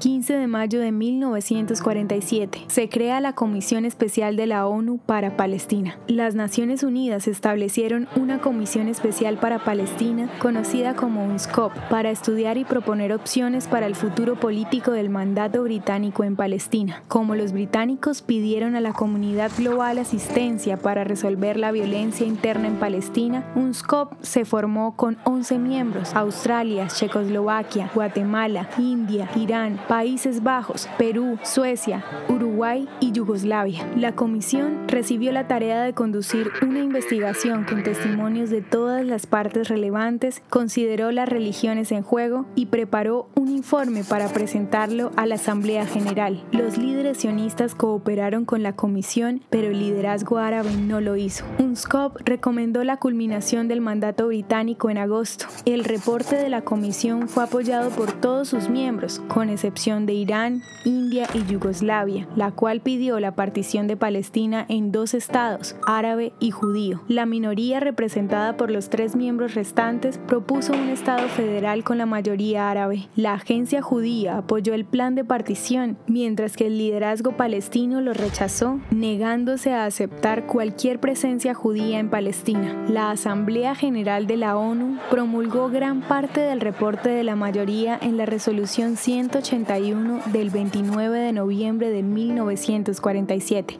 15 de mayo de 1947, se crea la Comisión Especial de la ONU para Palestina. Las Naciones Unidas establecieron una Comisión Especial para Palestina, conocida como UNSCOP, para estudiar y proponer opciones para el futuro político del mandato británico en Palestina. Como los británicos pidieron a la comunidad global asistencia para resolver la violencia interna en Palestina, UNSCOP se formó con 11 miembros, Australia, Checoslovaquia, Guatemala, India, Irán, Países Bajos, Perú, Suecia, Uruguay y Yugoslavia. La comisión recibió la tarea de conducir una investigación con testimonios de todas las partes relevantes, consideró las religiones en juego y preparó un informe para presentarlo a la Asamblea General. Los líderes sionistas cooperaron con la comisión, pero el liderazgo árabe no lo hizo. UNSCOP recomendó la culminación del mandato británico en agosto. El reporte de la comisión fue apoyado por todos sus miembros, con excepción de Irán, India y Yugoslavia, la cual pidió la partición de Palestina en dos estados, árabe y judío. La minoría representada por los tres miembros restantes propuso un estado federal con la mayoría árabe. La agencia judía apoyó el plan de partición, mientras que el liderazgo palestino lo rechazó, negándose a aceptar cualquier presencia judía en Palestina. La Asamblea General de la ONU promulgó gran parte del reporte de la mayoría en la resolución 180 del 29 de noviembre de 1947.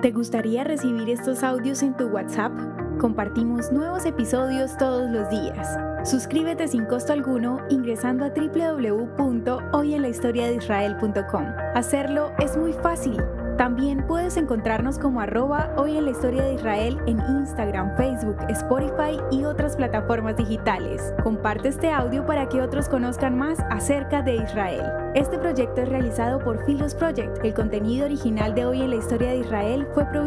¿Te gustaría recibir estos audios en tu WhatsApp? Compartimos nuevos episodios todos los días. Suscríbete sin costo alguno ingresando a www.hoyenlahistoriadeisrael.com. Hacerlo es muy fácil. También puedes encontrarnos como arroba hoy en la historia de Israel en Instagram, Facebook, Spotify y otras plataformas digitales. Comparte este audio para que otros conozcan más acerca de Israel. Este proyecto es realizado por Philos Project. El contenido original de hoy en la historia de Israel fue provisto